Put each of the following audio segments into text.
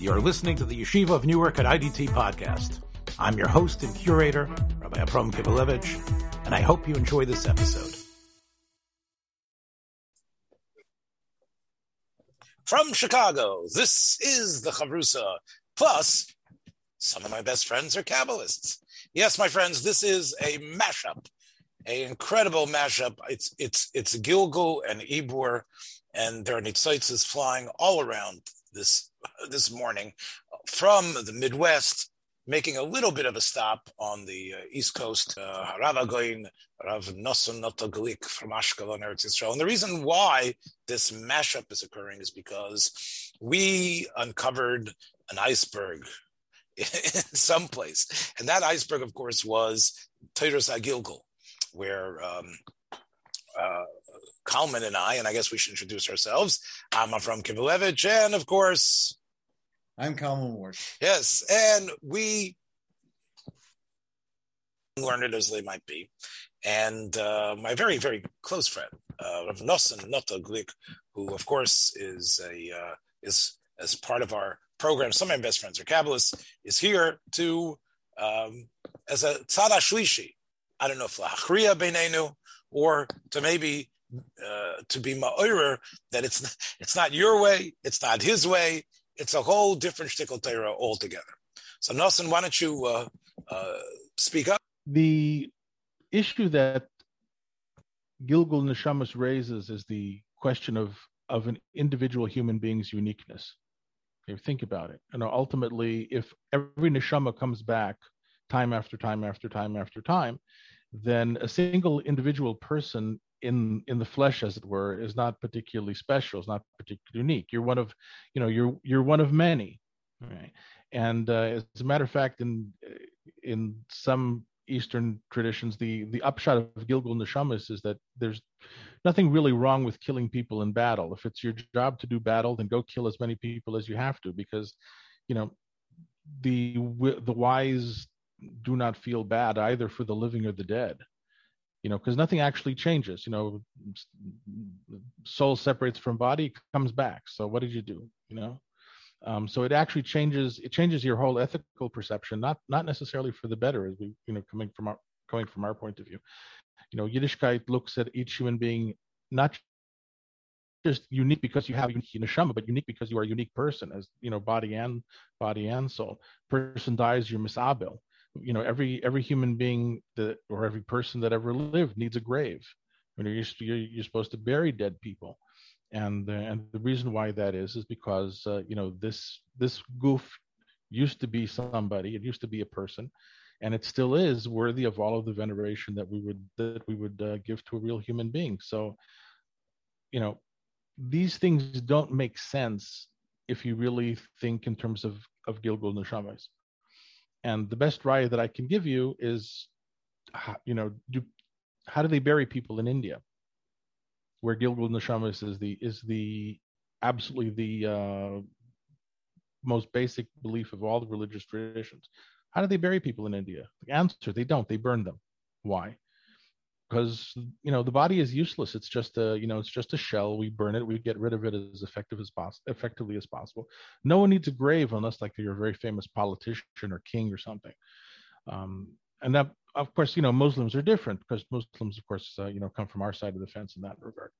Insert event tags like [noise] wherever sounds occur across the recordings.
You're listening to the Yeshiva of Newark at IDT podcast. I'm your host and curator, Rabbi Abram Kibalevich, and I hope you enjoy this episode. From Chicago, this is the Chavrusa. Plus, some of my best friends are Kabbalists. Yes, my friends, this is a mashup, a incredible mashup. It's it's it's Gilgul and Ibor, and there are nitzotzes flying all around this this morning from the Midwest, making a little bit of a stop on the uh, East Coast. Uh, Rav Agoin, Rav Notoglik from Ashkelon, Eretz Yisrael. And the reason why this mashup is occurring is because we uncovered an iceberg [laughs] in some place. And that iceberg, of course, was Titus Agilgal, where um, uh, Kalman and I, and I guess we should introduce ourselves. I'm from Kivalevich, and of course, I'm Kalman Ward. Yes, and we learned as they might be. And uh, my very, very close friend, uh, Rav Nosson Notoglik, who of course is a uh, is as part of our program. Some of my best friends are Kabbalists. Is here to um, as a tzada shlishi. I don't know if lachriya beinenu or to maybe uh, to be ma'orer that it's it's not your way, it's not his way, it's a whole different shtickle Torah altogether. So Nosson, why don't you uh, uh, speak up? The issue that Gilgul Neshamas raises is the question of of an individual human being's uniqueness. Think about it. And ultimately, if every neshama comes back time after time after time after time, then a single individual person in in the flesh as it were is not particularly special it's not particularly unique. You're one of you know you're you're one of many right? And uh, as a matter of fact in in some eastern traditions the the upshot of gilgul neshamas is that there's nothing really wrong with killing people in battle. If it's your job to do battle then go kill as many people as you have to because you know the the wise do not feel bad either for the living or the dead you know because nothing actually changes you know soul separates from body comes back. So what did you do you know? Um, so it actually changes it changes your whole ethical perception not not necessarily for the better as we you know coming from our coming from our point of view. You know yiddishkeit looks at each human being not just unique because you have unique neshama, but unique because you are a unique person as you know body and body and soul. Person dies you're misabel you know every every human being that or every person that ever lived needs a grave. You know, you're, you're, supposed to bury dead people. And uh, and the reason why that is is because uh, you know this this goof used to be somebody. It used to be a person. And it still is worthy of all of the veneration that we would that we would uh, give to a real human being. So you know these things don't make sense if you really think in terms of of gilgul neshamas and the best raya that I can give you is, you know, do, how do they bury people in India, where Gilgul Neshamas is the is the absolutely the uh, most basic belief of all the religious traditions. How do they bury people in India? The answer: they don't. They burn them. Why? Because you know the body is useless. It's just a you know it's just a shell. We burn it. We get rid of it as effective as possible effectively as possible. No one needs a grave unless like you're a very famous politician or king or something. Um, and that of course you know muslims are different because muslims of course uh, you know come from our side of the fence in that regard.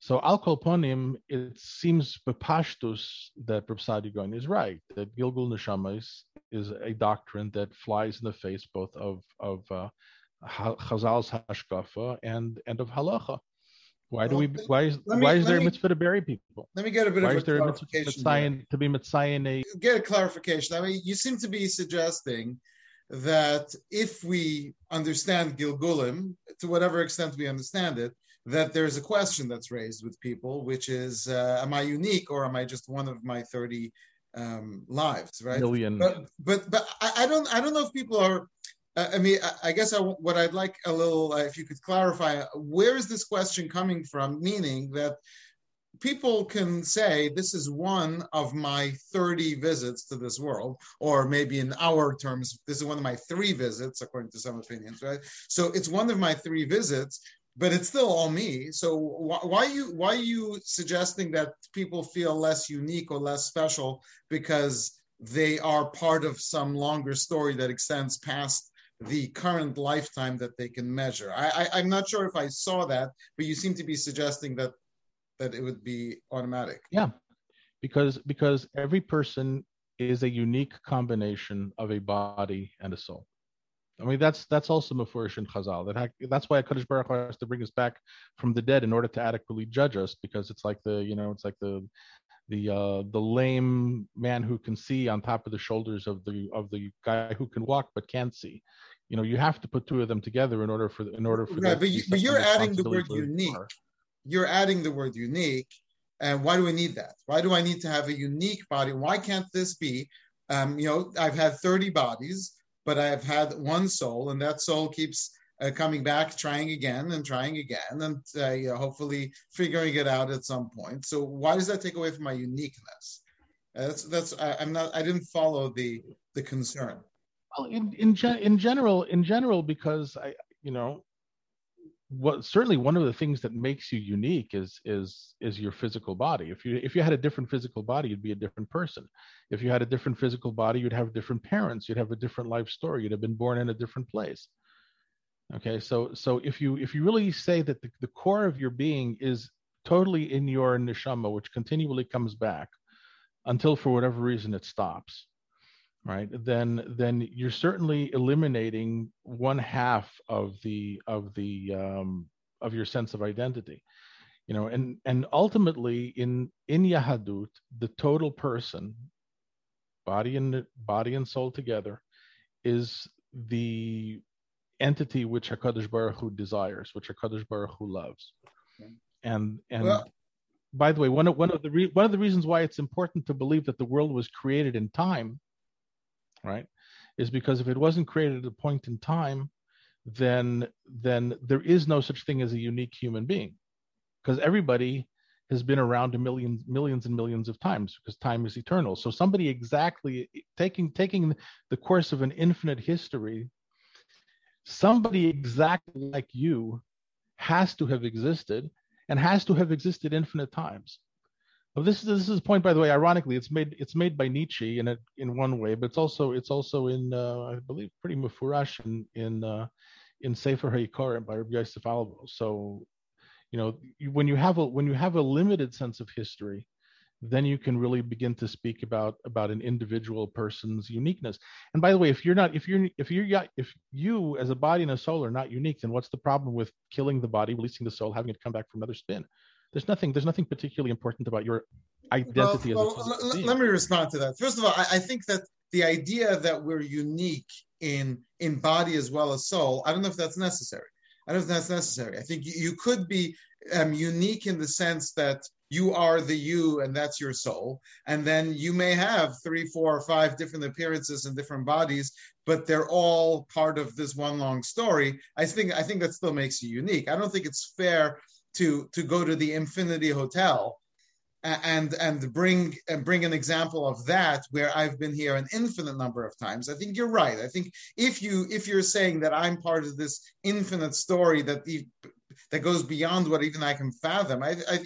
So al kolponim it seems bepashtus that Reb Saadia is right that gilgul neshama is, is a doctrine that flies in the face both of of uh, Chazal's hashkafa and and of halacha. Why do we? Why is me, why is there me, a mitzvah to bury people? Let me get a bit why of is there a mitzvah to be mitzayin a? Get a clarification. I mean, you seem to be suggesting that if we understand Gilgulim to whatever extent we understand it, that there's a question that's raised with people, which is, uh, am I unique or am I just one of my thirty um, lives? Right? Million. But but but I, I don't I don't know if people are I mean, I guess I, what I'd like a little, uh, if you could clarify, where is this question coming from? Meaning that people can say this is one of my 30 visits to this world, or maybe in our terms, this is one of my three visits, according to some opinions, right? So it's one of my three visits. but it's still all me. So why, why you why are you suggesting that people feel less unique or less special because they are part of some longer story that extends past the current lifetime that they can measure? I, I I'm not sure if I saw that, but you seem to be suggesting that that it would be automatic. Yeah, because because every person is a unique combination of a body and a soul. I mean, that's that's also mafurish in Chazal. That that's why Hakadosh Baruch Hu has to bring us back from the dead in order to adequately judge us, because it's like the you know it's like the the uh, the lame man who can see on top of the shoulders of the of the guy who can walk but can't see. You know, you have to put two of them together in order for in order for. Right, but, you, but you're adding the word unique. You're adding the word unique, and why do we need that? Why do I need to have a unique body? Why can't this be? Um, you know, I've had 30 bodies but I've had one soul, and that soul keeps uh, coming back, trying again and trying again, and uh, you know, hopefully figuring it out at some point. So why does that take away from my uniqueness? Uh, that's that's I, am not I didn't follow the the concern. Well, in in, gen- in general, in general, because I you know what certainly one of the things that makes you unique is is is your physical body if you if you had a different physical body you'd be a different person if you had a different physical body you'd have different parents you'd have a different life story you'd have been born in a different place okay so so if you if you really say that the, the core of your being is totally in your neshama which continually comes back until for whatever reason it stops right then then you're certainly eliminating one half of the of the um, of your sense of identity you know and and ultimately in in yahadut the total person body and body and soul together is the entity which Hakadosh Baruch Hu desires, which Hakadosh Baruch Hu loves. And and well, by the way, one of one of the re- one of the reasons why it's important to believe that the world was created in time right? Is because if it wasn't created at a point in time, then then there is no such thing as a unique human being, because everybody has been around a million millions and millions of times because time is eternal. So somebody exactly taking taking the course of an infinite history, somebody exactly like you has to have existed and has to have existed infinite times. Well, this is this is a point, by the way. Ironically, it's made it's made by Nietzsche in a, in one way, but it's also it's also in uh, I believe pretty mufurash in in uh, in Sefer Hayikar by Rabbi Yosef Albo. So, you know, when you have a when you have a limited sense of history, then you can really begin to speak about about an individual person's uniqueness. And by the way, if you're not if you're if you're if you as a body and a soul are not unique, then what's the problem with killing the body, releasing the soul, having it come back from another spin? there's nothing there's nothing particularly important about your identity well, well, l- let me respond to that first of all I, I, think that the idea that we're unique in in body as well as soul i don't know if that's necessary i don't know if that's necessary i think you, you could be um, unique in the sense that you are the you and that's your soul and then you may have three four or five different appearances in different bodies but they're all part of this one long story i think i think that still makes you unique i don't think it's fair to to go to the Infinity Hotel and and bring and bring an example of that where I've been here an infinite number of times. I think you're right. I think if you if you're saying that I'm part of this infinite story that the, that goes beyond what even I can fathom, I, I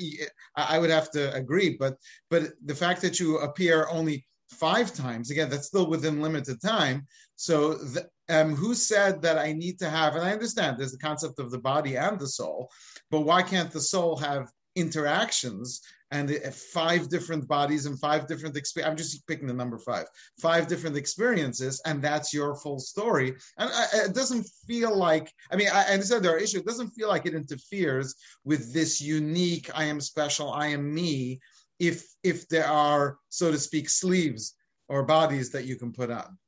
I would have to agree. But but the fact that you appear only five times again, that's still within limited time. So the, um, who said that I need to have? And I understand there's the concept of the body and the soul, but why can't the soul have interactions and five different bodies and five different experiences. I'm just picking the number five, five different experiences, and that's your full story. And I, it doesn't feel like, I mean, I, understand there are issues. It doesn't feel like it interferes with this unique, I am special, I am me, if if there are, so to speak, sleeves or bodies that you can put on.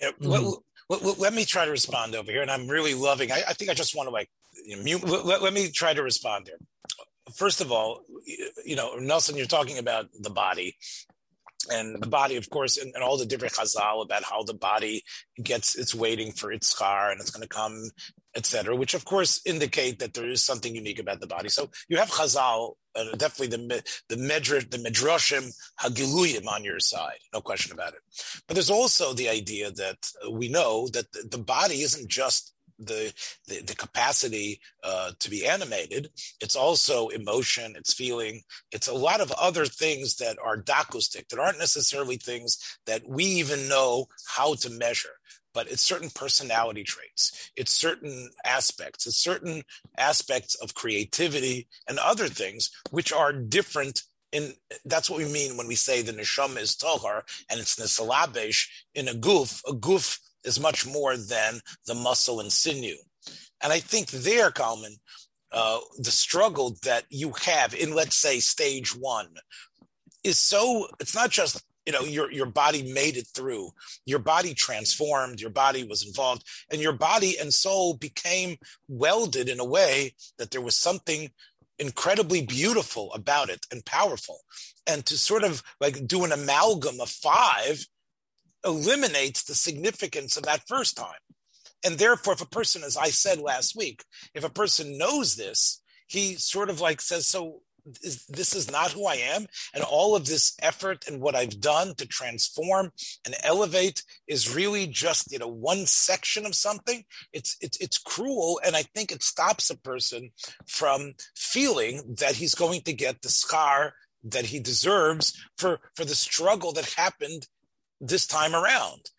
Yeah, mm-hmm. let me try to respond over here, and I'm really loving. I, I think I just want to like mute. Let, let, me try to respond here. First of all, you know, Nosson, you're talking about the body, and the body, of course, and, and, all the different chazal about how the body gets it's waiting for its schar and it's going to come, etc., which of course indicate that there is something unique about the body. So you have chazal, uh, definitely the the medrash, the medrashim hagiluyim on your side, no question about it. But there's also the idea that we know that the, the body isn't just the the, the capacity uh, to be animated. It's also emotion, it's feeling, it's a lot of other things that are dakustic that aren't necessarily things that we even know how to measure but it's certain personality traits, it's certain aspects, it's certain aspects of creativity and other things which are different. In that's what we mean when we say the neshama is tohar and it's nisalabesh in a goof. A goof is much more than the muscle and sinew, and I think there, Kalman, uh, the struggle that you have in let's say stage one is so. It's not just you know your your body made it through your body transformed your body was involved and your body and soul became welded in a way that there was something incredibly beautiful about it and powerful and to sort of like do an amalgam of five eliminates the significance of that first time and therefore if a person as i said last week if a person knows this he sort of like says so is, this is not who I am. And all of this effort and what I've done to transform and elevate is really just, you know, one section of something. It's, it's, it's cruel. And I think it stops a person from feeling that he's going to get the schar that he deserves for, for the struggle that happened this time around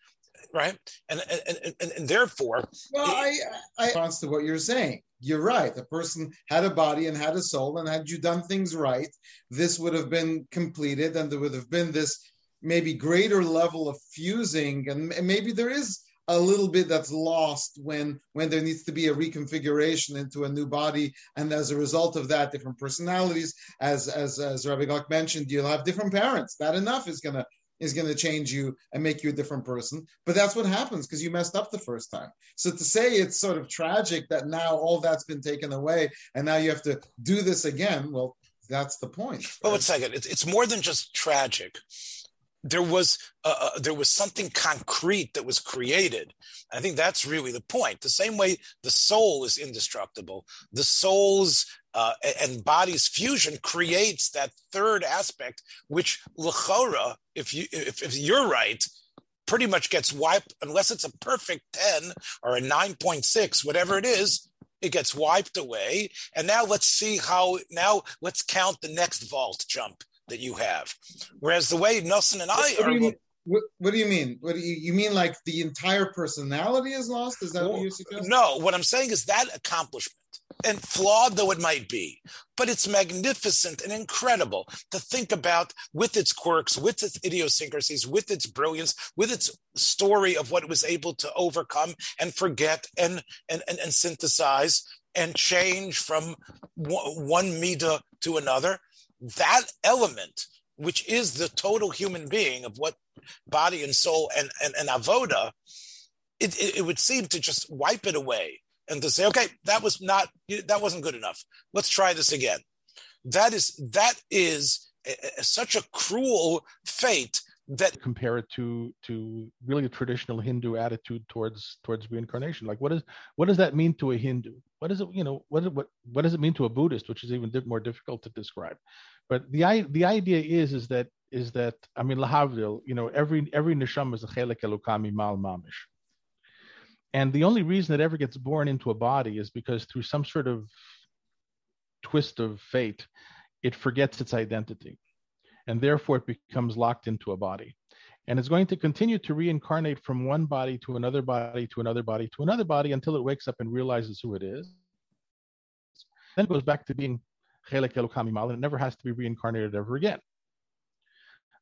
right? And and and, and therefore, well, it, I I response to what you're saying. You're right. The person had a body and had a soul, and had you done things right, this would have been completed, and there would have been this maybe greater level of fusing, and, and maybe there is a little bit that's lost when when there needs to be a reconfiguration into a new body and as a result of that different personalities as as as rabbi Gluck mentioned you'll have different parents that enough is going to is going to change you and make you a different person. But that's what happens because you messed up the first time. So to say it's sort of tragic that now all that's been taken away and now you have to do this again, well, that's the point. Well, one second. It's, it's more than just tragic. There was uh, uh, there was something concrete that was created. I think that's really the point. The same way the soul is indestructible, the soul's uh, and body's fusion creates that third aspect, which lechora, if you if, if you're right, pretty much gets wiped unless it's a perfect 10 or a 9.6 whatever it is it gets wiped away. And now let's see how now let's count the next vault jump that you have. Whereas the way Nosson and I are what, what, do you mean? What do you, you mean? Like the entire personality is lost? Is that well, what you're suggesting? No, what I'm saying is that accomplishment and flawed though it might be, but it's magnificent and incredible to think about with its quirks, with its idiosyncrasies, with its brilliance, with its story of what it was able to overcome and forget and and and, and synthesize and change from one mida to another. That element, which is the total human being of what body and soul and and, and avoda, it, it, it would seem to just wipe it away and to say, okay, that was not that wasn't good enough. Let's try this again. That is that is a, a, such a cruel fate that compare it to to really a traditional Hindu attitude towards towards reincarnation. Like, what is what does that mean to a Hindu? What does it you know what what what does it mean to a Buddhist, which is even more difficult to describe? But the the idea is is that is that I mean lahavdil, you know, every every neshama is a chelek elukami mal mamish. And the only reason it ever gets born into a body is because through some sort of twist of fate, it forgets its identity. And therefore it becomes locked into a body. And it's going to continue to reincarnate from one body to another body to another body to another body until it wakes up and realizes who it is. Then it goes back to being Chelek Elokami Mal, and it never has to be reincarnated ever again.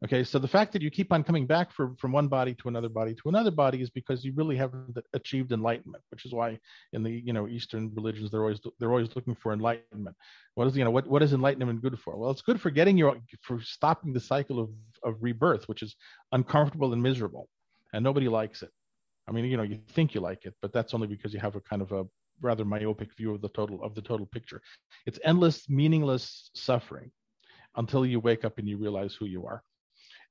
Okay, so the fact that you keep on coming back for, from one body to another body to another body is because you really haven't achieved enlightenment, which is why in the you know Eastern religions they're always they're always looking for enlightenment. What is you know what what is enlightenment good for? Well, it's good for getting your for stopping the cycle of of rebirth, which is uncomfortable and miserable, and nobody likes it. I mean, you know, you think you like it, but that's only because you have a kind of a rather myopic view of the total of the total picture. It's endless, meaningless suffering until you wake up and you realize who you are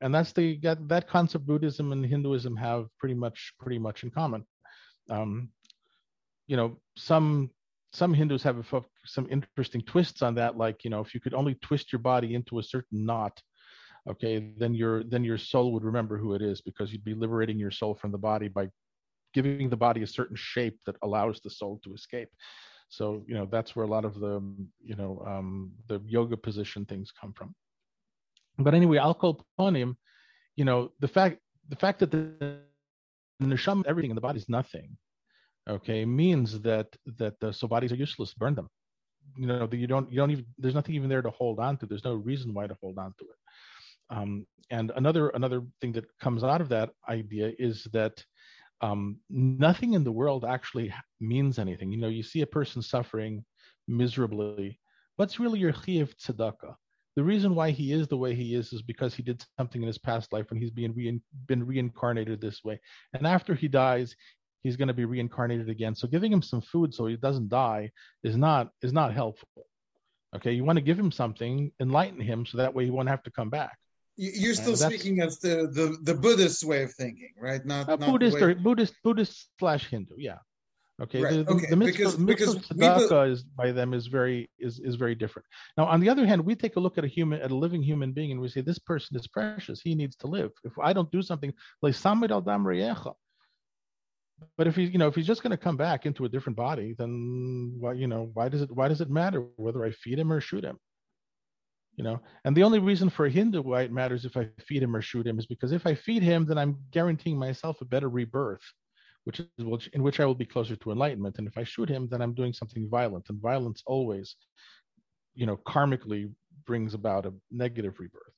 and that's the that, that concept buddhism and hinduism have pretty much pretty much in common um, you know some some hindus have a, some interesting twists on that like you know if you could only twist your body into a certain knot okay then your then your soul would remember who it is because you'd be liberating your soul from the body by giving the body a certain shape that allows the soul to escape. So you know that's where a lot of the you know um, the yoga position things come from. But anyway, alcohol ponim, you know the fact the fact that the neshama everything in the body is nothing, okay, means that that the so bodies are useless. Burn them. You know you don't you don't even there's nothing even there to hold on to. There's no reason why to hold on to it. Um, and another another thing that comes out of that idea is that um, nothing in the world actually means anything. You know, you see a person suffering miserably. What's really your chiyuv tzedakah? The reason why he is the way he is is because he did something in his past life when he's being re- been reincarnated this way. And after he dies, he's going to be reincarnated again. So giving him some food so he doesn't die is not is not helpful. Okay, you want to give him something, enlighten him, so that way he won't have to come back. You're still speaking as the, the, the Buddhist way of thinking, right? Not, uh, not Buddhist way... or Buddhist Buddhist slash Hindu, yeah. Okay, right. the, okay. the mitzvah, because, mitzvah because tzedakah is by them is very is is very different. Now, on the other hand, we take a look at a human at a living human being and we say this person is precious. He needs to live. If I don't do something, like samid al dam but if he's you know if he's just going to come back into a different body, then why you know why does it why does it matter whether I feed him or shoot him? you know and the only reason for a hindu why it matters if i feed him or shoot him is because if i feed him then i'm guaranteeing myself a better rebirth which is which, in which i will be closer to enlightenment and if i shoot him then i'm doing something violent and violence always you know karmically brings about a negative rebirth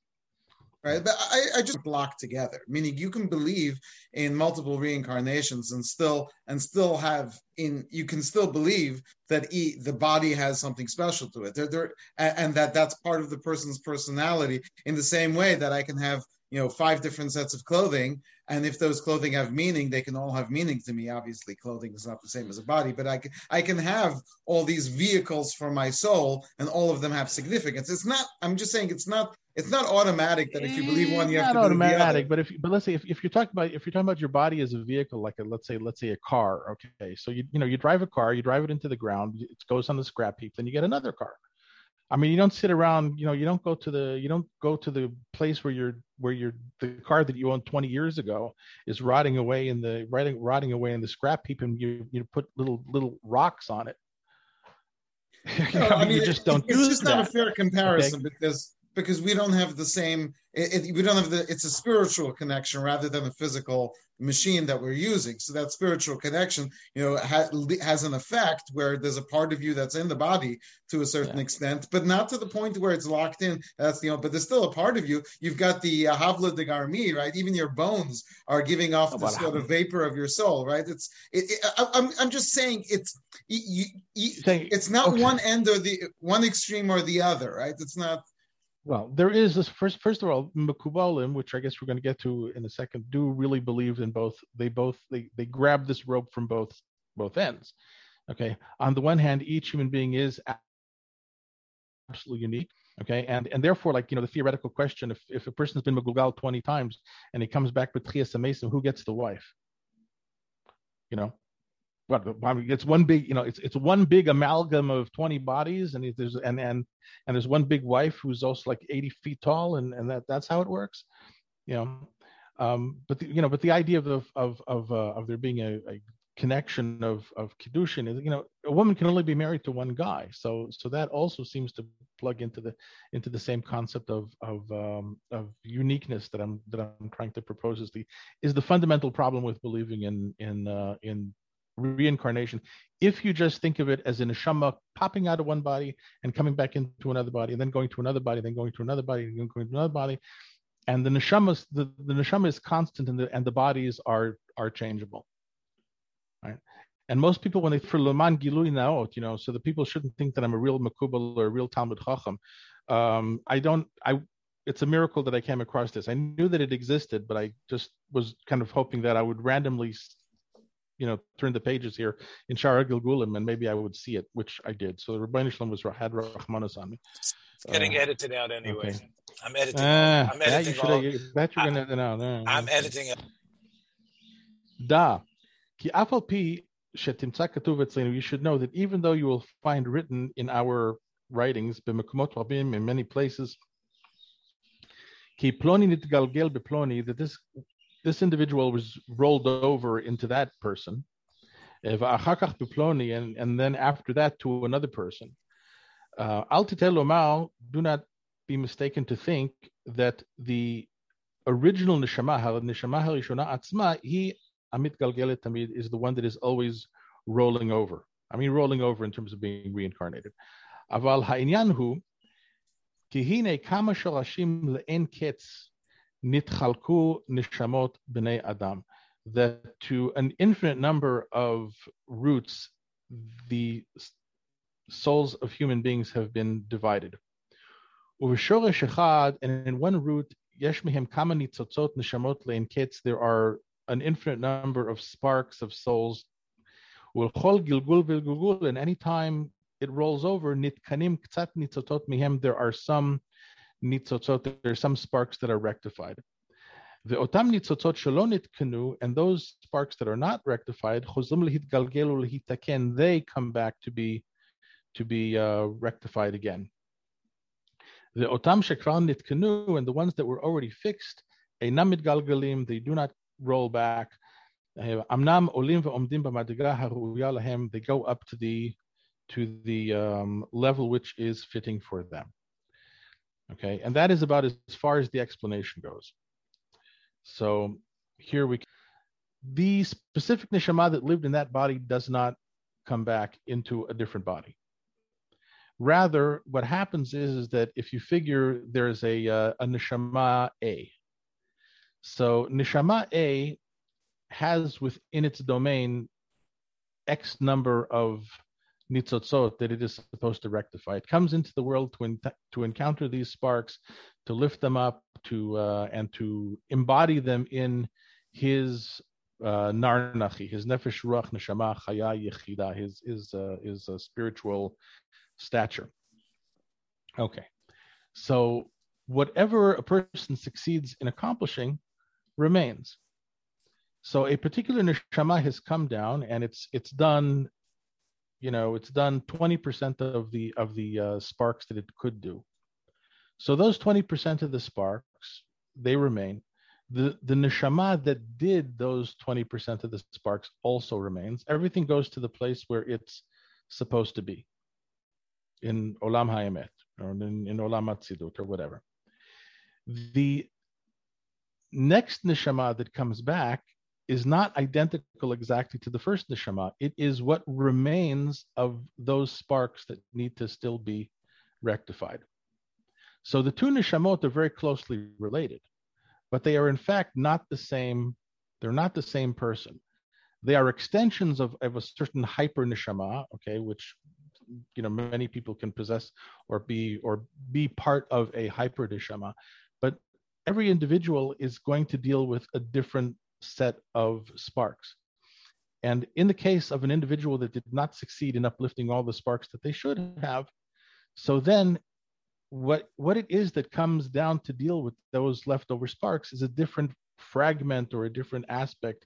right? But I, I just block together, meaning you can believe in multiple reincarnations and still and still have in you can still believe that e, the body has something special to it, there, there, and, and that that's part of the person's personality. In the same way that I can have you know five different sets of clothing. And if those clothing have meaning they can all have meaning to me. Obviously clothing is not the same as a body but i can i can have all these vehicles for my soul and all of them have significance. It's not i'm just saying it's not it's not automatic that if you believe one you it's have eh, not to automatic but if but let's say if, if you're talking about if you're talking about your body as a vehicle like a let's say let's say a car okay? So you you know you drive a car you drive it into the ground it goes on the scrap heap then you get another car I mean, you don't sit around, you know, you don't go to the, you don't go to the place where you're, where you're, the car that you owned 20 years ago is rotting away in the, rotting, rotting away in the scrap heap, and you, you put little, little rocks on it. [laughs] No, I mean, you just don't it's do just that. not a fair comparison because because we don't have the same it, it- we don't have the it's a spiritual connection rather than a physical machine that we're using. So that spiritual connection you know ha, has an effect where there's a part of you that's in the body to a certain Yeah. extent but not to the point where it's locked in. That's you know but there's still a part of you. You've got the uh, havla de garmi right? Even your bones are giving off Oh, the sort of vapor of your soul right? It's it, I, I'm, I'm just saying it's you, you, Saying- it's not okay. one end or the one extreme or the other right? It's not Well, there is this first. First of all, Makubalim, which I guess we're going to get to in a second, do really believe in both. They both they they grab this rope from both both ends. Okay. On the one hand, each human being is absolutely unique. Okay, and and therefore, like you know, the theoretical question: if if a person's been Magugal twenty times and he comes back with Trias Mason, who gets the wife? You know, what I mean, it's one big, you know, it's it's one big amalgam of twenty bodies, and there's and and and there's one big wife who's also like 80 feet tall and and that that's how it works you know. Um but the, you know but the idea of of of uh, of there being a, a connection of of kedushin is you know a woman can only be married to one guy. So so that also seems to plug into the into the same concept of of um of uniqueness that i'm that i'm trying to propose is the is the fundamental problem with believing in in uh in reincarnation if you just think of it as a neshama popping out of one body and coming back into another body and then going to another body, then going to another body, and going to another body. And the neshama, the, the neshama is constant and the, and the bodies are, are changeable. Right. And most people, when they, for Leman Gilui Naot, you know, so the people shouldn't think that I'm a real Makubal or a real Talmud Chacham. Um, I don't, I, it's a miracle that I came across this. I knew that it existed, but I just was kind of hoping that I would randomly you know turn the pages here in Sha'ar HaGilgulim, and maybe I would see it, which I did. So the Rabbi Shalom was had Rahmanas on me. It's getting uh, edited out anyway. Okay. I'm editing. Ah, I'm editing. You all, have, that you're going to edit out. I'm editing it. Da, ki afal pi. You should know that even though you will find written in our writings b'mekumot rabim in many places. Ki ploni nitgalgel beploni that this this individual was rolled over into that person, and, and then after that to another person. Uh, do not be mistaken to think that the original neshama, neshama harishona atzma, he amit galgelet tamid is the one that is always rolling over. I mean, rolling over in terms of being reincarnated. Aval ha'inyan hu ki kama shalashim le'en ketz nitchalku nishamot b'nei adam. That to an infinite number of roots, the souls of human beings have been divided. And in one root, yesh mihem kama nitzotzot nishamot le'en ketz, there are an infinite number of sparks of souls. And any time it rolls over, nitkanim ktsat nitzotot mihem, there are some nitzotot, there are some sparks that are rectified. The otam nitzotot shelo nitkanu, and those sparks that are not rectified, chozum lehitgalgelu lehitaken, they come back to be to be uh, rectified again. The otam shekran nitkanu, and the ones that were already fixed, einam mitgalgalim, they do not roll back. Amnam olim ve'omdim b'madriga haruya lahem. They go up to the to the um, level which is fitting for them. Okay, and that is about as far as the explanation goes. So here we, the specific neshama that lived in that body does not come back into a different body. Rather, what happens is, is that if you figure there's a, uh, a neshama A, so neshama A has within its domain X number of nitzotzot that it is supposed to rectify. It comes into the world to, en- to encounter these sparks, to lift them up, to uh, and to embody them in his uh, narnachi, his nefesh ruach neshama chaya yechida, his his uh, his uh, spiritual stature. Okay, so whatever a person succeeds in accomplishing remains. So a particular neshama has come down, and it's it's done you know it's done 20% of the of the uh, sparks that it could do. So those 20% of the sparks they remain. The the neshama that did those 20% of the sparks also remains. Everything goes to the place where it's supposed to be. In olam hayemet or in, in olam atzilut or whatever. The next neshama that comes back is not identical exactly to the first neshama. It is what remains of those sparks that need to still be rectified. So the two neshamot are very closely related, but they are in fact not the same. They're not the same person. They are extensions of, of a certain hyper neshama, okay, which you know many people can possess or be or be part of a hyper neshama, but every individual is going to deal with a different set of sparks. And in the case of an individual that did not succeed in uplifting all the sparks that they should have, so then what what it is that comes down to deal with those leftover sparks is a different fragment or a different aspect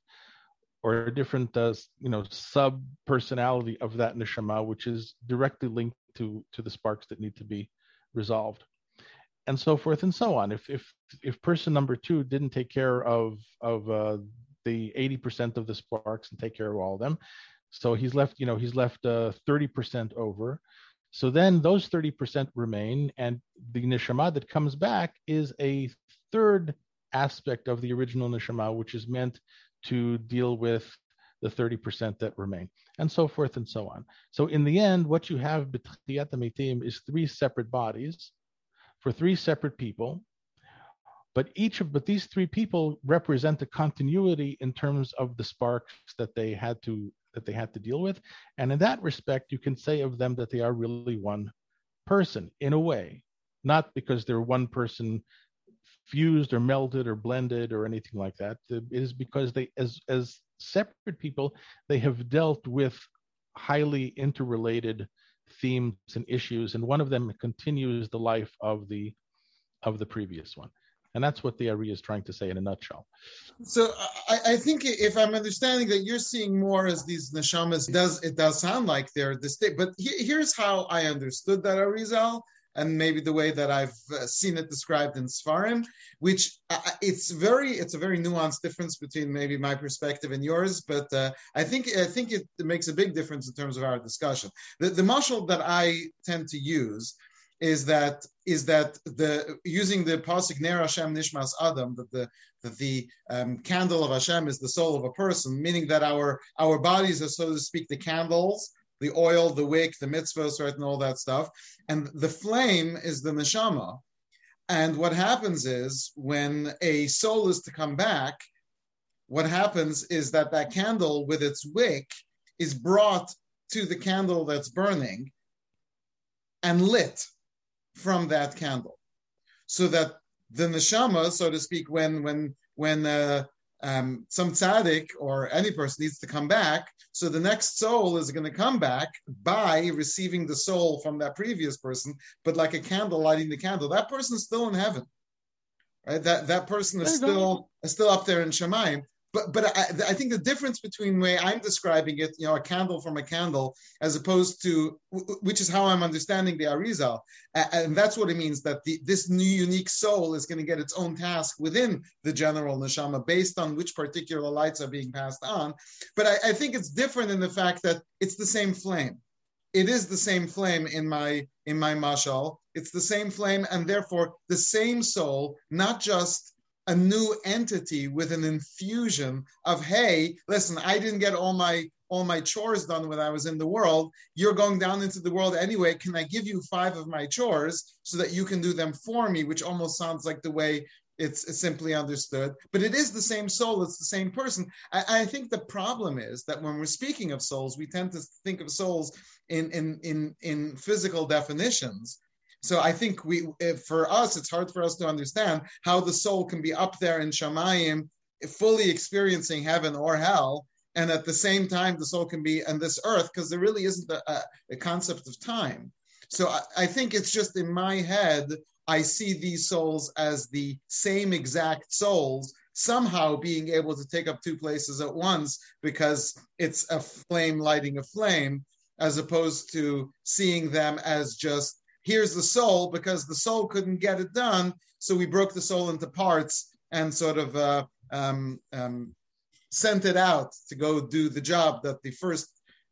or a different uh, you know sub personality of that neshama which is directly linked to to the sparks that need to be resolved and so forth and so on. If if if person number two didn't take care of of uh, the 80% of the sparks and take care of all of them, so he's left, you know, he's left uh, 30% over. So then those 30% remain, and the neshama that comes back is a third aspect of the original neshama, which is meant to deal with the 30% that remain, and so forth and so on. So in the end, what you have is three separate bodies for three separate people but each of but these three people represent a continuity in terms of the sparks that they had to that they had to deal with. And in that respect you can say of them that they are really one person in a way not because they're one person fused or melded or blended or anything like that. It is because they as as separate people they have dealt with highly interrelated themes and issues, and one of them continues the life of the of the previous one. And that's what the Ari is trying to say in a nutshell. So I, I, think if I'm understanding that you're seeing more as these neshamas, does it does sound like they're distinct. But he, here's how I understood that Arizal, and maybe the way that I've uh, seen it described in Sfarim, which uh, it's very it's a very nuanced difference between maybe my perspective and yours, but uh, I think I think it, makes a big difference in terms of our discussion. The the mashal that I tend to use is that is that the using the pasuk Ner Hashem Nishmas Adam that the that the um, candle of Hashem is the soul of a person, meaning that our our bodies are so to speak the candles, the oil, the wick, the mitzvahs, right, and all that stuff, and the flame is the neshama. And what happens is when a soul is to come back, what happens is that that candle with its wick is brought to the candle that's burning and lit from that candle, so that the neshama, so to speak, when when when uh, um, some tzaddik or any person needs to come back, so the next soul is going to come back by receiving the soul from that previous person, but like a candle lighting the candle. That person's still in heaven, right? That that person is still is still up there in Shemaim but but I, I, think the difference between way I'm describing it, you know, a candle from a candle, as opposed to which is how I'm understanding the Arizal, and that's what it means that the, this new unique soul is going to get its own task within the general neshama based on which particular lights are being passed on. But I, I think it's different in the fact that it's the same flame. It is the same flame in my in my mashal. It's the same flame, and therefore the same soul, not just a new entity with an infusion of hey listen i didn't get all my all my chores done when i was in the world. You're going down into the world anyway. Can i give you five of my chores so that you can do them for me? Which almost sounds like the way it's simply understood but it is the same soul. It's the same person. I, I, think the problem is that when we're speaking of souls we tend to think of souls in in in, in physical definitions so I think we, for us, it's hard for us to understand how the soul can be up there in Shamayim, fully experiencing heaven or hell, and at the same time the soul can be on this earth because there really isn't a, a, concept of time. So I, I think it's just in my head I see these souls as the same exact souls somehow being able to take up two places at once because it's a flame lighting a flame as opposed to seeing them as just here's the soul because the soul couldn't get it done. So we broke the soul into parts and sort of uh, um, um, sent it out to go do the job that the first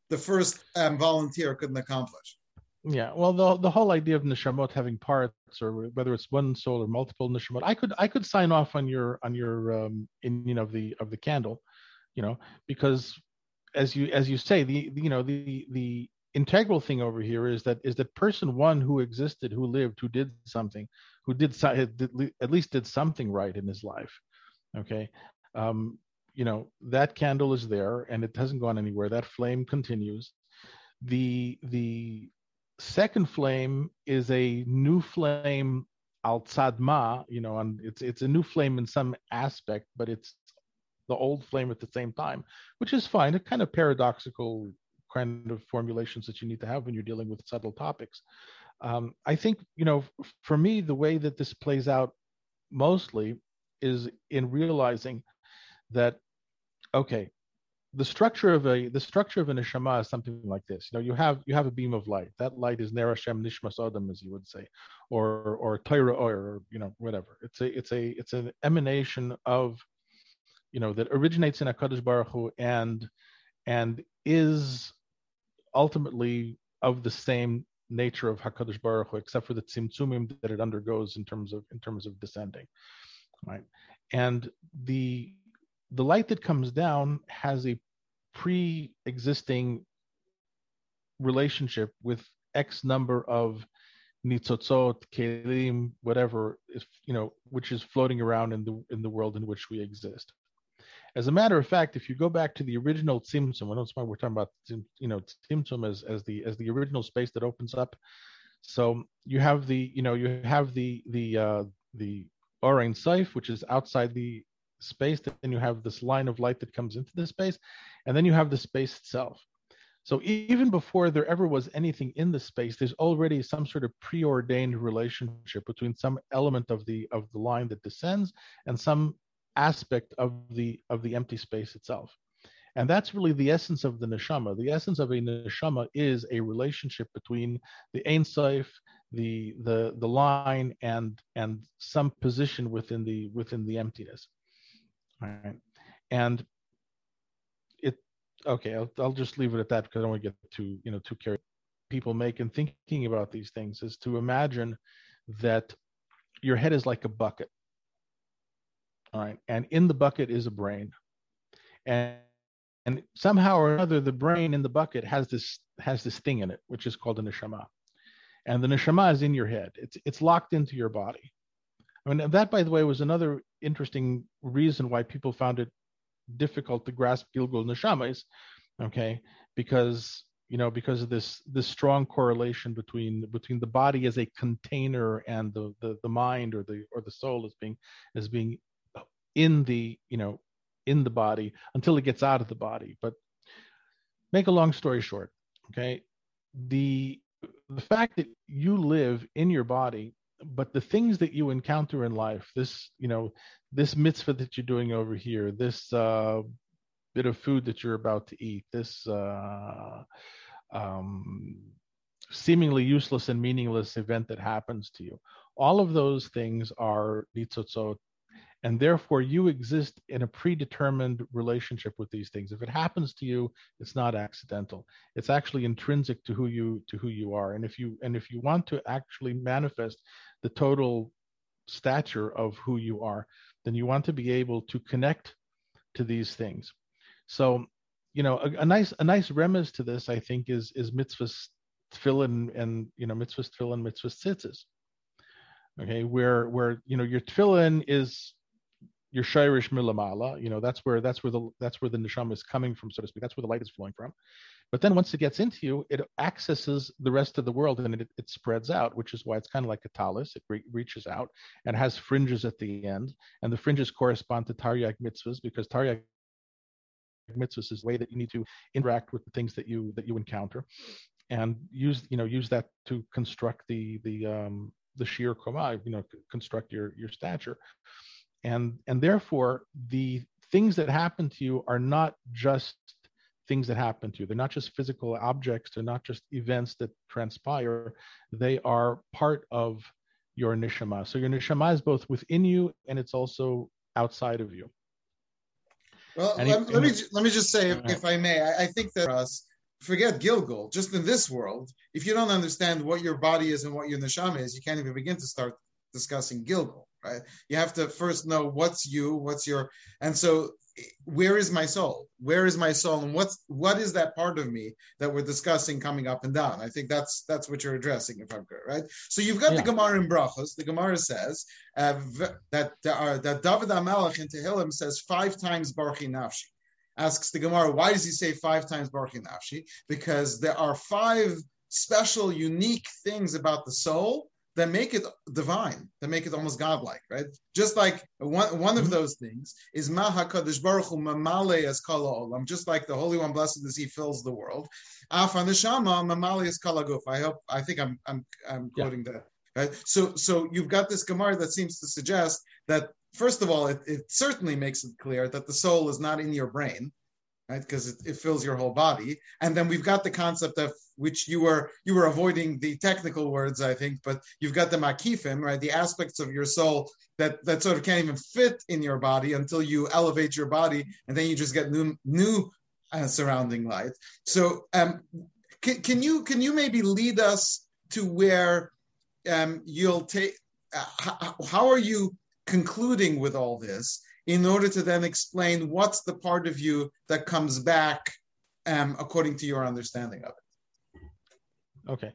the first um, volunteer couldn't accomplish. Yeah, well, the the whole idea of neshamot having parts, or whether it's one soul or multiple neshamot, I could I could sign off on your on your um, know the of the candle, you know, because as you as you say the you know the the integral thing over here is that is that person one who existed, who lived, who did something, who did, at least did something right in his life. Okay, um, you know that candle is there and it hasn't gone anywhere. That flame continues. The the second flame is a new flame al tzadma, you know, and it's it's a new flame in some aspect, but it's the old flame at the same time, which is fine. A kind of paradoxical kind of formulations that you need to have when you're dealing with subtle topics. Um, I think, you know, for me, the way that this plays out mostly is in realizing that, okay, the structure of a the structure of an neshama is something like this. You know, you have you have a beam of light. That light is Ner Hashem Nishmas Adam, as you would say, or or Torah or you know whatever. It's a it's a it's an emanation of, you know, that originates in Hakadosh Baruch Hu and and is ultimately of the same nature of Hakadosh Baruch Hu, except for the tzimtzumim that it undergoes in terms of in terms of descending, right? And the the light that comes down has a pre-existing relationship with X number of nitzotzot, kelim, whatever is you know, which is floating around in the in the world in which we exist. As a matter of fact, if you go back to the original Tzimtzum, that's why we're talking about you know Tzimtzum as as the as the original space that opens up. So you have the you know you have the the uh, the Or Ein Sof, which is outside the space. Then you have this line of light that comes into the space, and then you have the space itself. So even before there ever was anything in the space, there's already some sort of preordained relationship between some element of the of the line that descends and some aspect of the of the empty space itself And that's really the essence of the neshama. The essence of a neshama is a relationship between the Ein Sof, the the the line, and and some position within the within the emptiness. All right. And it okay, I'll I'll just leave it at that because I don't want to get too, you know, too carried. People make in thinking about these things is to imagine that your head is like a bucket. Right. And in the bucket is a brain. And and somehow or another the brain in the bucket has this has this thing in it which is called a neshama and the neshama is in your head it's it's locked into your body i mean that by the way was another interesting reason why people found it difficult to grasp gilgul neshamas okay because you know because of this this strong correlation between between the body as a container and the the, the mind or the or the soul as being as being in the you know in the body until it gets out of the body. But make a long story short, okay, the the fact that you live in your body, but the things that you encounter in life, this you know, this mitzvah that you're doing over here, this uh, bit of food that you're about to eat, this uh, um, seemingly useless and meaningless event that happens to you. All of those things are nitzotzot and therefore you exist in a predetermined relationship with these things. If it happens to you it's not accidental. It's actually intrinsic to who you to who you are. And if you and if you want to actually manifest the total stature of who you are then you want to be able to connect to these things. So you know a, a nice a nice remez to this i think is is mitzvahs tefillin and you know mitzvahs tefillin mitzvahs tzitzis. Okay where where you know your tefillin is your shirish milamala, you know, that's where that's where the that's where the neshama is coming from, so to speak. That's where the light is flowing from. But then once it gets into you, it accesses the rest of the world and it, it spreads out, which is why it's kind of like a tallis. It re- reaches out and has fringes at the end, and the fringes correspond to Taryag mitzvahs because Taryag mitzvahs is the way that you need to interact with the things that you that you encounter, and use you know use that to construct the the um, the shiur koma, you know, construct your your stature and and therefore the things that happen to you are not just things that happen to you. They're not just physical objects. They're not just events that transpire. They are part of your neshama so your neshama is both within you and it's also outside of you. Well let, it, let me let me just say if, if i may I, I think that for us forget Gilgul, just in this world, if you don't understand what your body is and what your neshama is, you can't even begin to start discussing Gilgul right? You have to first know what's you, what's your, and so where is my soul? Where is my soul, and what's what is that part of me that we're discussing coming up and down? I think that's that's what you're addressing, if I'm correct, right? So you've got yeah. the Gemara in Brachos. The Gemara says uh, that uh, that David Hamelech in Tehillim says five times Barchi Nafshi. Asks the Gemara, why does he say five times Barchi Nafshi? Because there are five special, unique things about the soul that make it divine, that make it almost godlike, right? Just like one, one of mm-hmm. those things is Maha Kadosh Baruch Hu Mamale as Kala Olam, just like the Holy One, blessed is He, fills the world. Afa Neshama Mamale as Kala Guf. I hope, I think I'm, I'm, I'm quoting yeah. that. Right? So, so you've got this Gemara that seems to suggest that first of all, it, it certainly makes it clear that the soul is not in your brain, right? Because it, it, fills your whole body. And then we've got the concept of which you were you were avoiding the technical words, I think, but you've got the makifim, right? The aspects of your soul that that sort of can't even fit in your body until you elevate your body, and then you just get new new uh, surrounding light. So, um, can, can you can you maybe lead us to where um, you'll take? Uh, how, how are you concluding with all this? in order to then explain what's the part of you that comes back um, according to your understanding of it. Okay,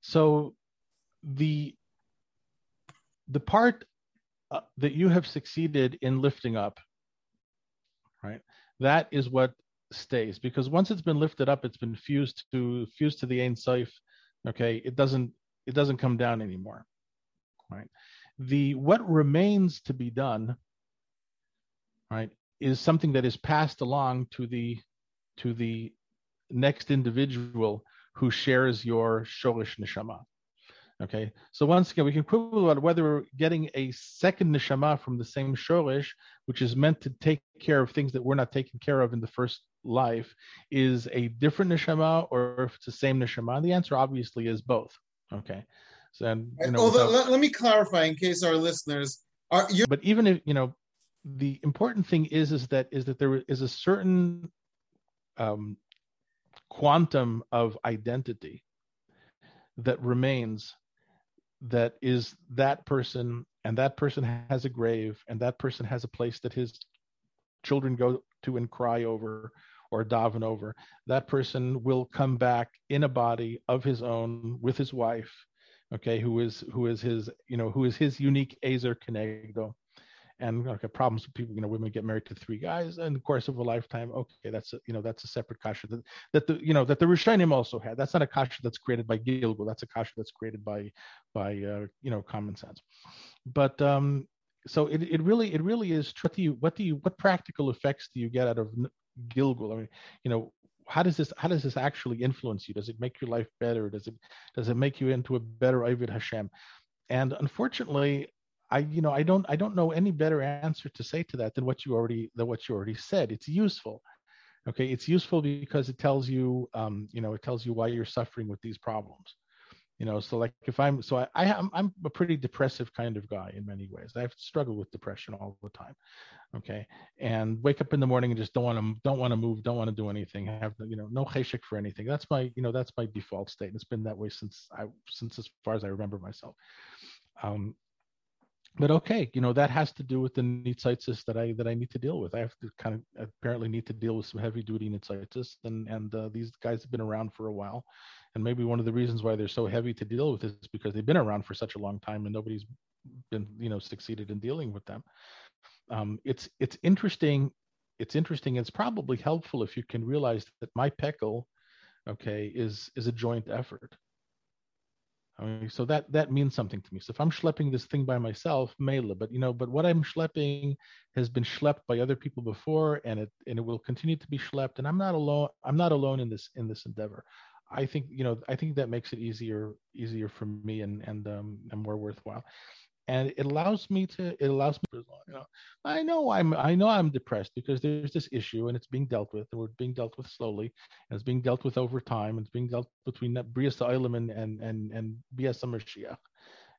so the the part uh, that you have succeeded in lifting up, right? That is what stays because once it's been lifted up, it's been fused to fused to the Ein Sof. Okay, it doesn't it doesn't come down anymore, right? The what remains to be done right, is something that is passed along to the to the next individual who shares your sholish neshama. Okay, so once again, we can quibble about whether we're getting a second neshama from the same sholish, which is meant to take care of things that we're not taking care of in the first life is a different neshama or if it's the same neshama? The answer obviously is both. Okay. So, and, you know, Although, without, let, let, me clarify in case our listeners are. But even if you know, the important thing is is that is that there is a certain um, quantum of identity that remains that is that person and that person has a grave and that person has a place that his children go to and cry over or daven over. That person will come back in a body of his own with his wife okay who is who is his you know who is his unique ezer kenegdo and okay, problems with people, you know, women get married to three guys in the course of a lifetime. Okay, that's a, you know that's a separate kasha that, that the you know that the Rishonim also had. That's not a kasha that's created by Gilgul. That's a kasha that's created by by uh, you know common sense. But um, so it, it really it really is. What do you what do you what practical effects do you get out of Gilgul? I mean, you know, how does this how does this actually influence you? Does it make your life better? Does it does it make you into a better oved Hashem? And unfortunately, I you know I don't I don't know any better answer to say to that than what you already than what you already said. It's useful. Okay, it's useful because it tells you um, you know it tells you why you're suffering with these problems. You know, so like if I'm so I, I am I'm a pretty depressive kind of guy in many ways. I have struggled with depression all the time. Okay, and wake up in the morning and just don't want to don't want to move, don't want to do anything. Have you know no cheshik for anything. That's my you know that's my default state. It's been that way since I since as far as I remember myself. Um, but okay, you know that has to do with the nitzaitis that I that I need to deal with. I have to kind of apparently need to deal with some heavy duty nitzaitis, and and uh, these guys have been around for a while, and maybe one of the reasons why they're so heavy to deal with is because they've been around for such a long time and nobody's been you know succeeded in dealing with them. Um, it's it's interesting. It's interesting. It's probably helpful if you can realize that my peckle, okay, is is a joint effort So that that means something to me. So if I'm schlepping this thing by myself, mela, but you know, but what I'm schlepping has been schlepped by other people before, and it and it will continue to be schlepped. And I'm not alone. I'm not alone in this in this endeavor. I think you know. I think that makes it easier easier for me and and um and more worthwhile and it allows me to it allows me to you know. I know i'm i know i'm depressed because there's this issue and it's being dealt with and we're being dealt with slowly and it's being dealt with over time and it's being dealt between that bria and and and and bias Mashiach,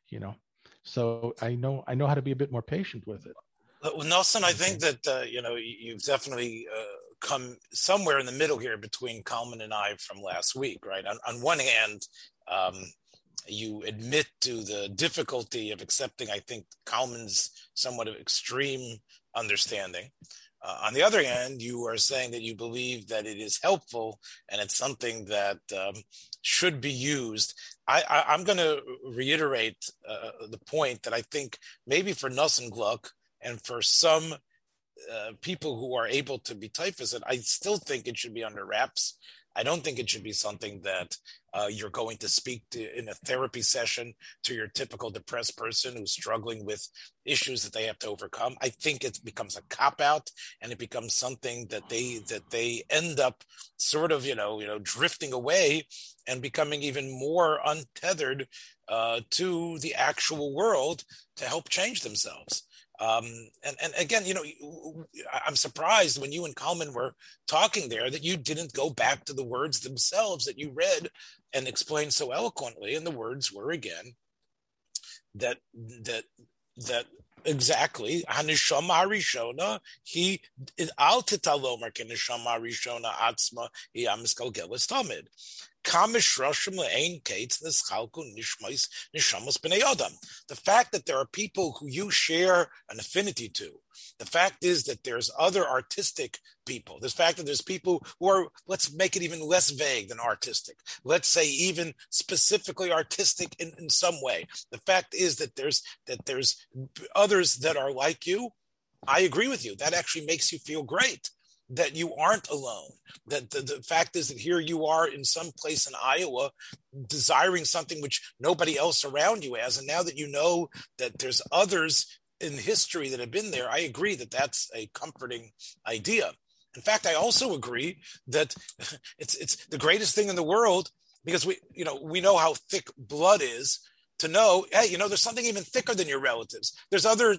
you know. So i know i know how to be a bit more patient with it. Well nelson i think that uh, you know you've definitely uh, come somewhere in the middle here between Kalman and I from last week, right? On, on one hand, um, you admit to the difficulty of accepting, I think, Kalman's somewhat of extreme understanding. Uh, on the other hand, you are saying that you believe that it is helpful and it's something that um, should be used. I, am going to reiterate uh, the point that I think maybe for Nosson Gluck and for some uh, people who are able to be typhus, I still think it should be under wraps. I don't think it should be something that uh, you're going to speak to in a therapy session to your typical depressed person who's struggling with issues that they have to overcome. I think it becomes a cop out and it becomes something that they that they end up sort of you know you know drifting away and becoming even more untethered uh, to the actual world to help change themselves. Um, and, and again, you know, I'm surprised when you and Kalman were talking there that you didn't go back to the words themselves that you read and explained so eloquently. And the words were again that that that exactly hanishama harishona he al titalomer kenishama harishona atzma he amiskal gelis tamid the fact that there are people who you share an affinity to, the fact is that there's other artistic people. The fact that there's people who are, let's make it even less vague than artistic. Let's say even specifically artistic in, in some way. The fact is that there's that there's others that are like you. I agree with you. That actually makes you feel great that you aren't alone. That the, the, fact is that here you are in some place in Iowa desiring something which nobody else around you has. And now that you know that there's others in history that have been there, I agree that that's a comforting idea. In fact, I also agree that [laughs] it's it's the greatest thing in the world because we you know we know how thick blood is to know hey you know there's something even thicker than your relatives. There's other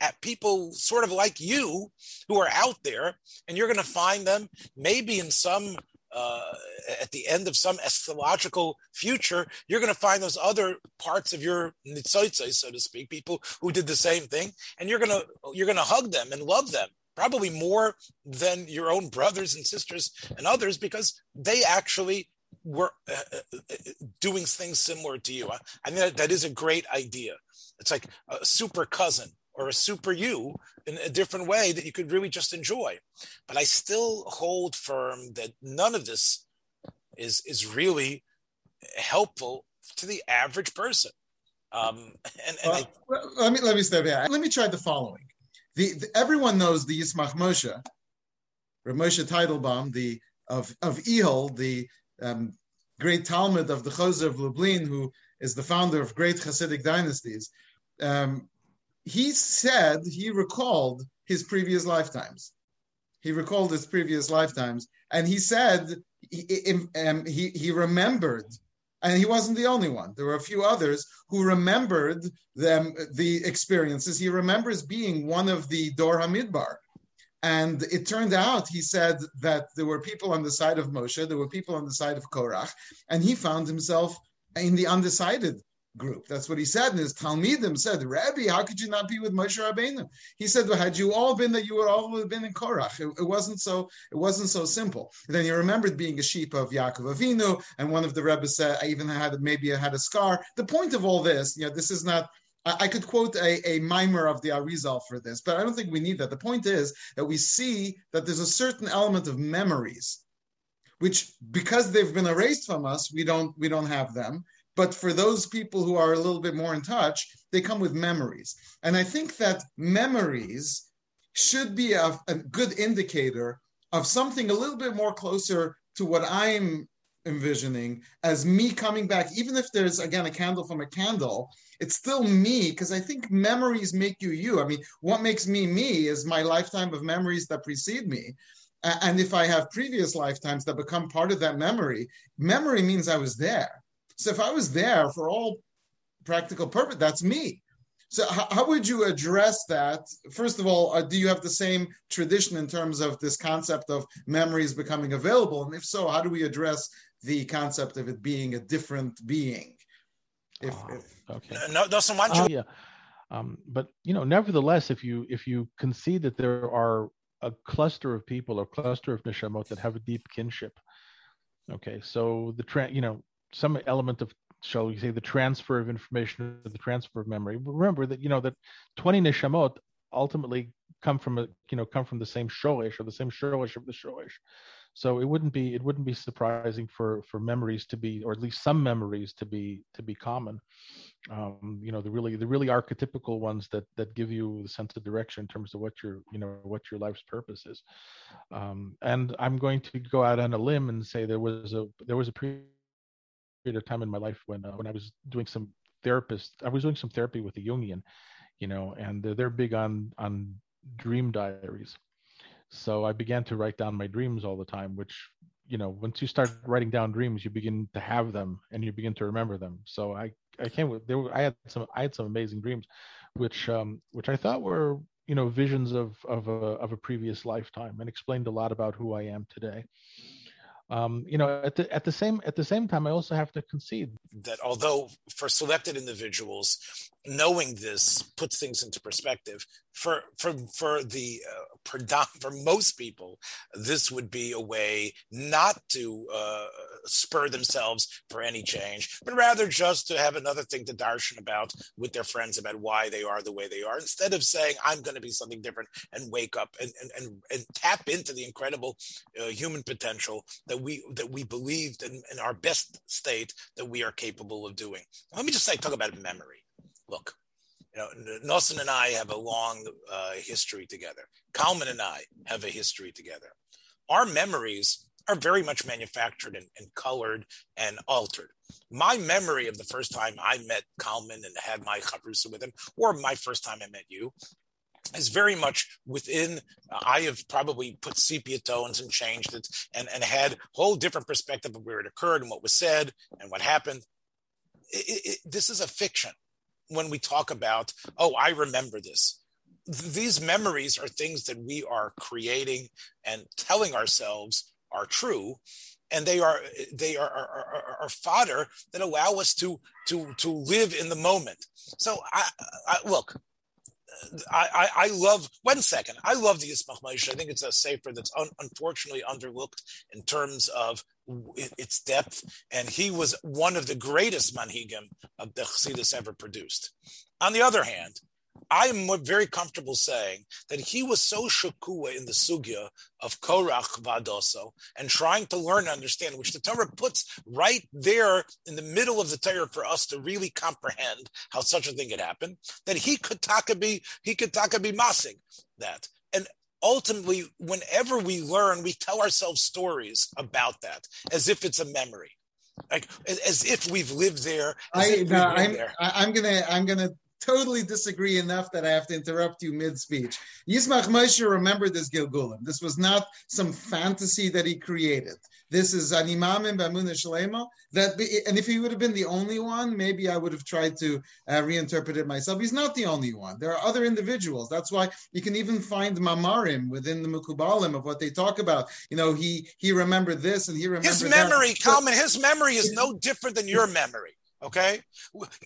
at people sort of like you who are out there, and you're going to find them maybe in some uh, at the end of some astrological future, you're going to find those other parts of your nitzotzes, so to speak, people who did the same thing, and you're going to you're going to hug them and love them probably more than your own brothers and sisters and others because they actually were uh, uh, doing things similar to you. I mean, that, that is a great idea. It's like a super cousin or a super you in a different way that you could really just enjoy. But I still hold firm that none of this is is really helpful to the average person. Um, and, and I, let me let me step back. Let me try the following. The, the everyone knows the Yismach Moshe, Rav Moshe Teitelbaum, the of of Ehel, the um, great Talmud of the Chozeh of Lublin, who is the founder of great Hasidic dynasties. Um, he said he recalled his previous lifetimes. He recalled his previous lifetimes, and he said he, um, he, he remembered, and he wasn't the only one. There were a few others who remembered them the experiences. He remembers being one of the Dor Hamidbar, and it turned out, he said that there were people on the side of Moshe, there were people on the side of Korach, and he found himself in the undecided group. That's what he said. And his Talmidim said, Rabbi, how could you not be with Moshe Rabbeinu? He said, well, had you all been that you would all have been in Korach. It, it, wasn't so, it wasn't so simple. And then he remembered being a sheep of Yaakov Avinu, and one of the Rebbe said, I even had maybe I had a scar. The point of all this, you know, this is not I could quote a, a mimer of the Arizal for this, but I don't think we need that. The point is that we see that there's a certain element of memories, which because they've been erased from us, we don't we don't have them. But for those people who are a little bit more in touch, they come with memories. And I think that memories should be a, a good indicator of something a little bit more closer to what I'm envisioning as me coming back, even if there's again a candle from a candle, it's still me because I think memories make you you. I mean, what makes me me is my lifetime of memories that precede me. And if I have previous lifetimes that become part of that memory, memory means I was there. So if I was there for all practical purpose, that's me. So how, how would you address that? First of all, uh, do you have the same tradition in terms of this concept of memories becoming available? And if so, how do we address the concept of it being a different being? If, oh, if okay, no, no, someone. Uh, yeah, um, but you know, nevertheless, if you if you concede that there are a cluster of people, a cluster of neshamot that have a deep kinship, okay, so the tra- you know some element of shall we say the transfer of information or the transfer of memory. Remember that you know that 20 neshamot ultimately come from a you know come from the same shoresh or the same shoresh of the shoresh. So it wouldn't be it wouldn't be surprising for for memories to be or at least some memories to be to be common. Um, you know the really the really archetypical ones that that give you the sense of direction in terms of what your you know what your life's purpose is. Um, and i'm going to go out on a limb and say there was a there was a period period of time in my life when uh, when I was doing some therapist. I was doing some therapy with a Jungian, you know, and they're big on on dream diaries. So I began to write down my dreams all the time, which you know, once you start writing down dreams, you begin to have them and you begin to remember them. So I I came with there were I had some I had some amazing dreams, which um which I thought were you know visions of of a of a previous lifetime and explained a lot about who I am today um, you know at the at the same at the same time i also have to concede that although for selected individuals knowing this puts things into perspective. For for for the uh, for most people this would be a way not to uh, spur themselves for any change but rather just to have another thing to darshan about with their friends about why they are the way they are instead of saying i'm going to be something different and wake up and and, and, and tap into the incredible uh, human potential that we that we believed in, in our best state that we are capable of doing let me just say talk about memory look, you know, Nosson and I have a long uh, history together. Kalman and I have a history together. Our memories are very much manufactured and, and, colored and altered. My memory of the first time I met Kalman and had my chavrusa with him, or my first time I met you, is very much within. Uh, I have probably put sepia tones and changed it, and and had a whole different perspective of where it occurred and what was said and what happened. It, it, this is a fiction when we talk about, oh, I remember this. these memories are things that we are creating and telling ourselves are true and they are they are, are, are, fodder that allow us to to to live in the moment so i, I look I, I, love one second. I love the Yismach. I think it's a safer that's un, unfortunately underlooked in terms of its depth, and he was one of the greatest manhigim of the Chassidus ever produced. On the other hand, I'm very comfortable saying that he was so shakua in the sugya of Korach Vadoso and trying to learn and understand, which the Torah puts right there in the middle of the Torah for us to really comprehend how such a thing could happen, that he could taka be, he could taka be massing that. And ultimately, whenever we learn, we tell ourselves stories about that as if it's a memory. Like as if we've lived there. I, no, I'm, there. I'm gonna I'm gonna totally disagree enough that I have to interrupt you mid speech. Yismach Moshe remembered this Gilgulim. This was not some fantasy that he created. This is an imam in Bamuna Shalema. That, be, and if he would have been the only one, maybe I would have tried to uh, reinterpret it myself. He's not the only one. There are other individuals. That's why you can even find mamarim within the Mekubalim of what they talk about. You know, he he remembered this and he remembered his memory. That. Kalman, his memory is no different than your memory. Okay.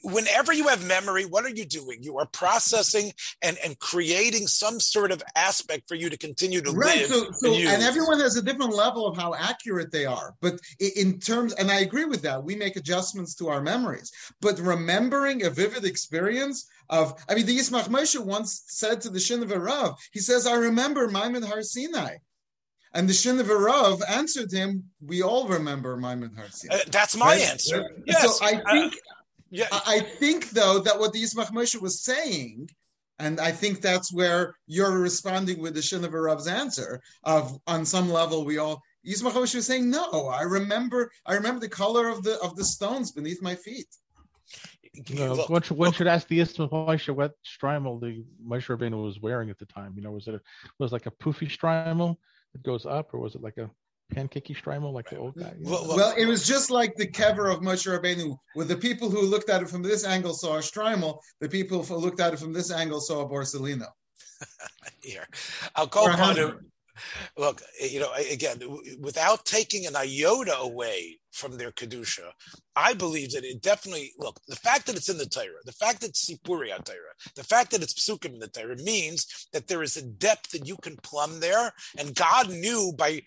Whenever you have memory, what are you doing? You are processing and, and creating some sort of aspect for you to continue to right. live. So, so and, and, everyone has a different level of how accurate they are. But in terms, and I agree with that, we make adjustments to our memories. But remembering a vivid experience of, I mean, the Yismach Moshe once said to the Shinover Rav, he says, I remember Ma'amad Har Sinai. And the Shinover Rav answered him, we all remember Ma'amad Har Uh, that's my right? answer. Yes. So I uh, think, uh, yeah. I think though that what the Yismach Moshe was saying, and I think that's where you're responding with the Shinover Rav's answer of on some level we all Yismach Moshe was saying, no, I remember I remember the color of the of the stones beneath my feet. No, look, one, should, one should ask the Yismach Moshe what shtreimel the Moshe Rabbeinu was wearing at the time. You know, was it a, was like a poofy shtreimel it goes up, or was it like a pancakey shtreimel like the old guy? Well, well, it was just like the kever of Moshe Rabbeinu, where the people who looked at it from this angle saw a shtreimel, the people who looked at it from this angle saw a Borsalino. [laughs] Here, I'll call upon him. Look, eh, you know, again, without taking an iota away from their kedusha, I believe that it definitely look the fact that it's in the Torah, the fact that it's Sipuri Torah, the fact that it's Psukim in the Torah means that there is a depth that you can plumb there, and God knew by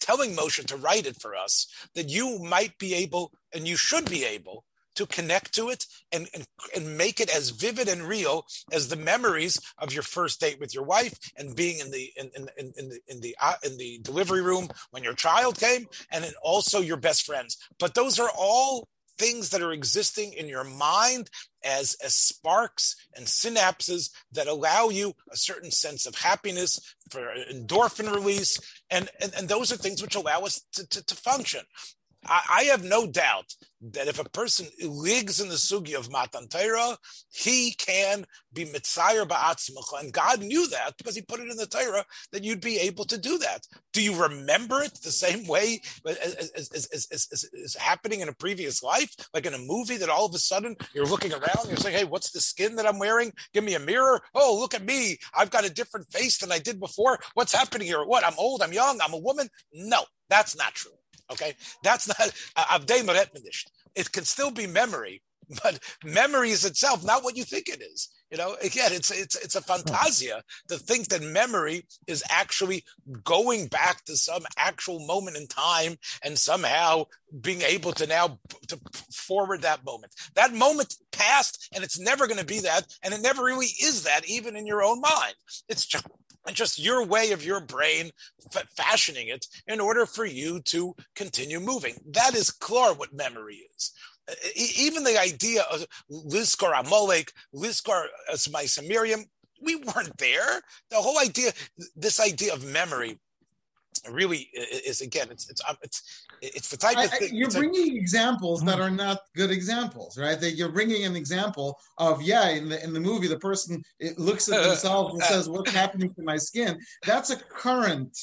telling Moshe to write it for us that you might be able and you should be able to connect to it and, and, and make it as vivid and real as the memories of your first date with your wife and being in the in, in, in, in the in the uh, in the delivery room when your child came and also your best friends. But those are all things that are existing in your mind as, as sparks and synapses that allow you a certain sense of happiness for endorphin release. And, and, and those are things which allow us to, to, to function I, I, have no doubt that if a person lives in the sugi of Matan Torah, he can be mitzayer ba'atzmacha. And God knew that because he put it in the Torah that you'd be able to do that. Do you remember it the same way as, as, as, as, happening in a previous life? Like in a movie that all of a sudden you're looking around, you're saying, hey, what's the skin that I'm wearing? Give me a mirror. Oh, look at me. I've got a different face than I did before. What's happening here? What? I'm old, I'm young, I'm a woman? No, that's not true. Okay, that's not avdei meretmedish. It can still be memory, but memory is itself not what you think it is. You know, again, it's it's it's a fantasia to think that memory is actually going back to some actual moment in time and somehow being able to now to forward that moment. That moment passed, and it's never going to be that, and it never really is that, even in your own mind. It's just just your way of your brain f- fashioning it in order for you to continue moving. That is clear what memory is. Even the idea of Lizkar Amalek, Lizkar Asmaisa Miriam, we weren't there. The whole idea, this idea of memory, really is again it's it's um, it's it's the type of thing. you're bringing a, examples that mm-hmm. are not good examples, right? That you're bringing an example of yeah, in the in the movie, the person looks at themselves and says, "What's happening to my skin?" That's a current.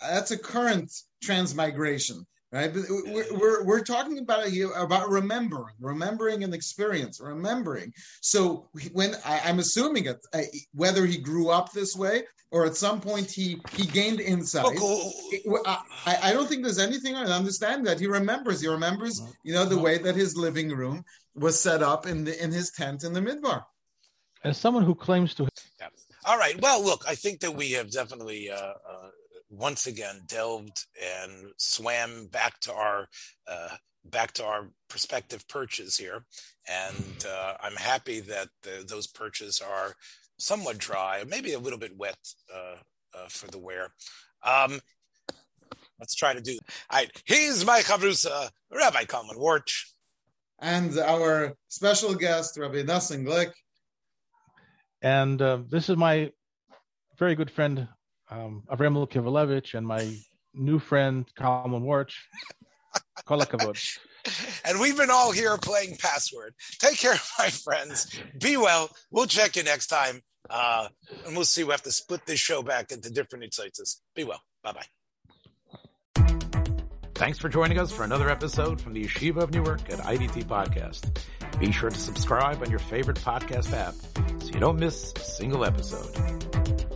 That's a current transmigration. Right? But we're, we're, we're talking about here about remembering, remembering an experience, remembering. So when I, am assuming it, uh, whether he grew up this way or at some point he he gained insight. I, I don't think there's anything I understand that he remembers. He remembers, you know, the way that his living room was set up in the in his tent in the midbar. As someone who claims to. Yeah. All right. Well, look, I think that we have definitely uh, uh, once again delved and swam back to our uh, back to our prospective perches here, and uh, I'm happy that the, those perches are somewhat dry, maybe a little bit wet uh, uh, for the wear. Um, let's try to do. All right, here's my chavrusa, Rabbi Kalman Warch, and our special guest, Rabbi Nosson Glick. And uh, this is my very good friend um, Avrem Kivalevich and my new friend Kalman Warch. Kolakavod. [laughs] And we've been all here playing password. Take care, [laughs] my friends. Be well. We'll check you next time. Uh, and we'll see. We have to split this show back into different insights. Be well. Bye bye. Thanks for joining us for another episode from the Yeshiva of Newark at IDT Podcast. Be sure to subscribe on your favorite podcast app so you don't miss a single episode.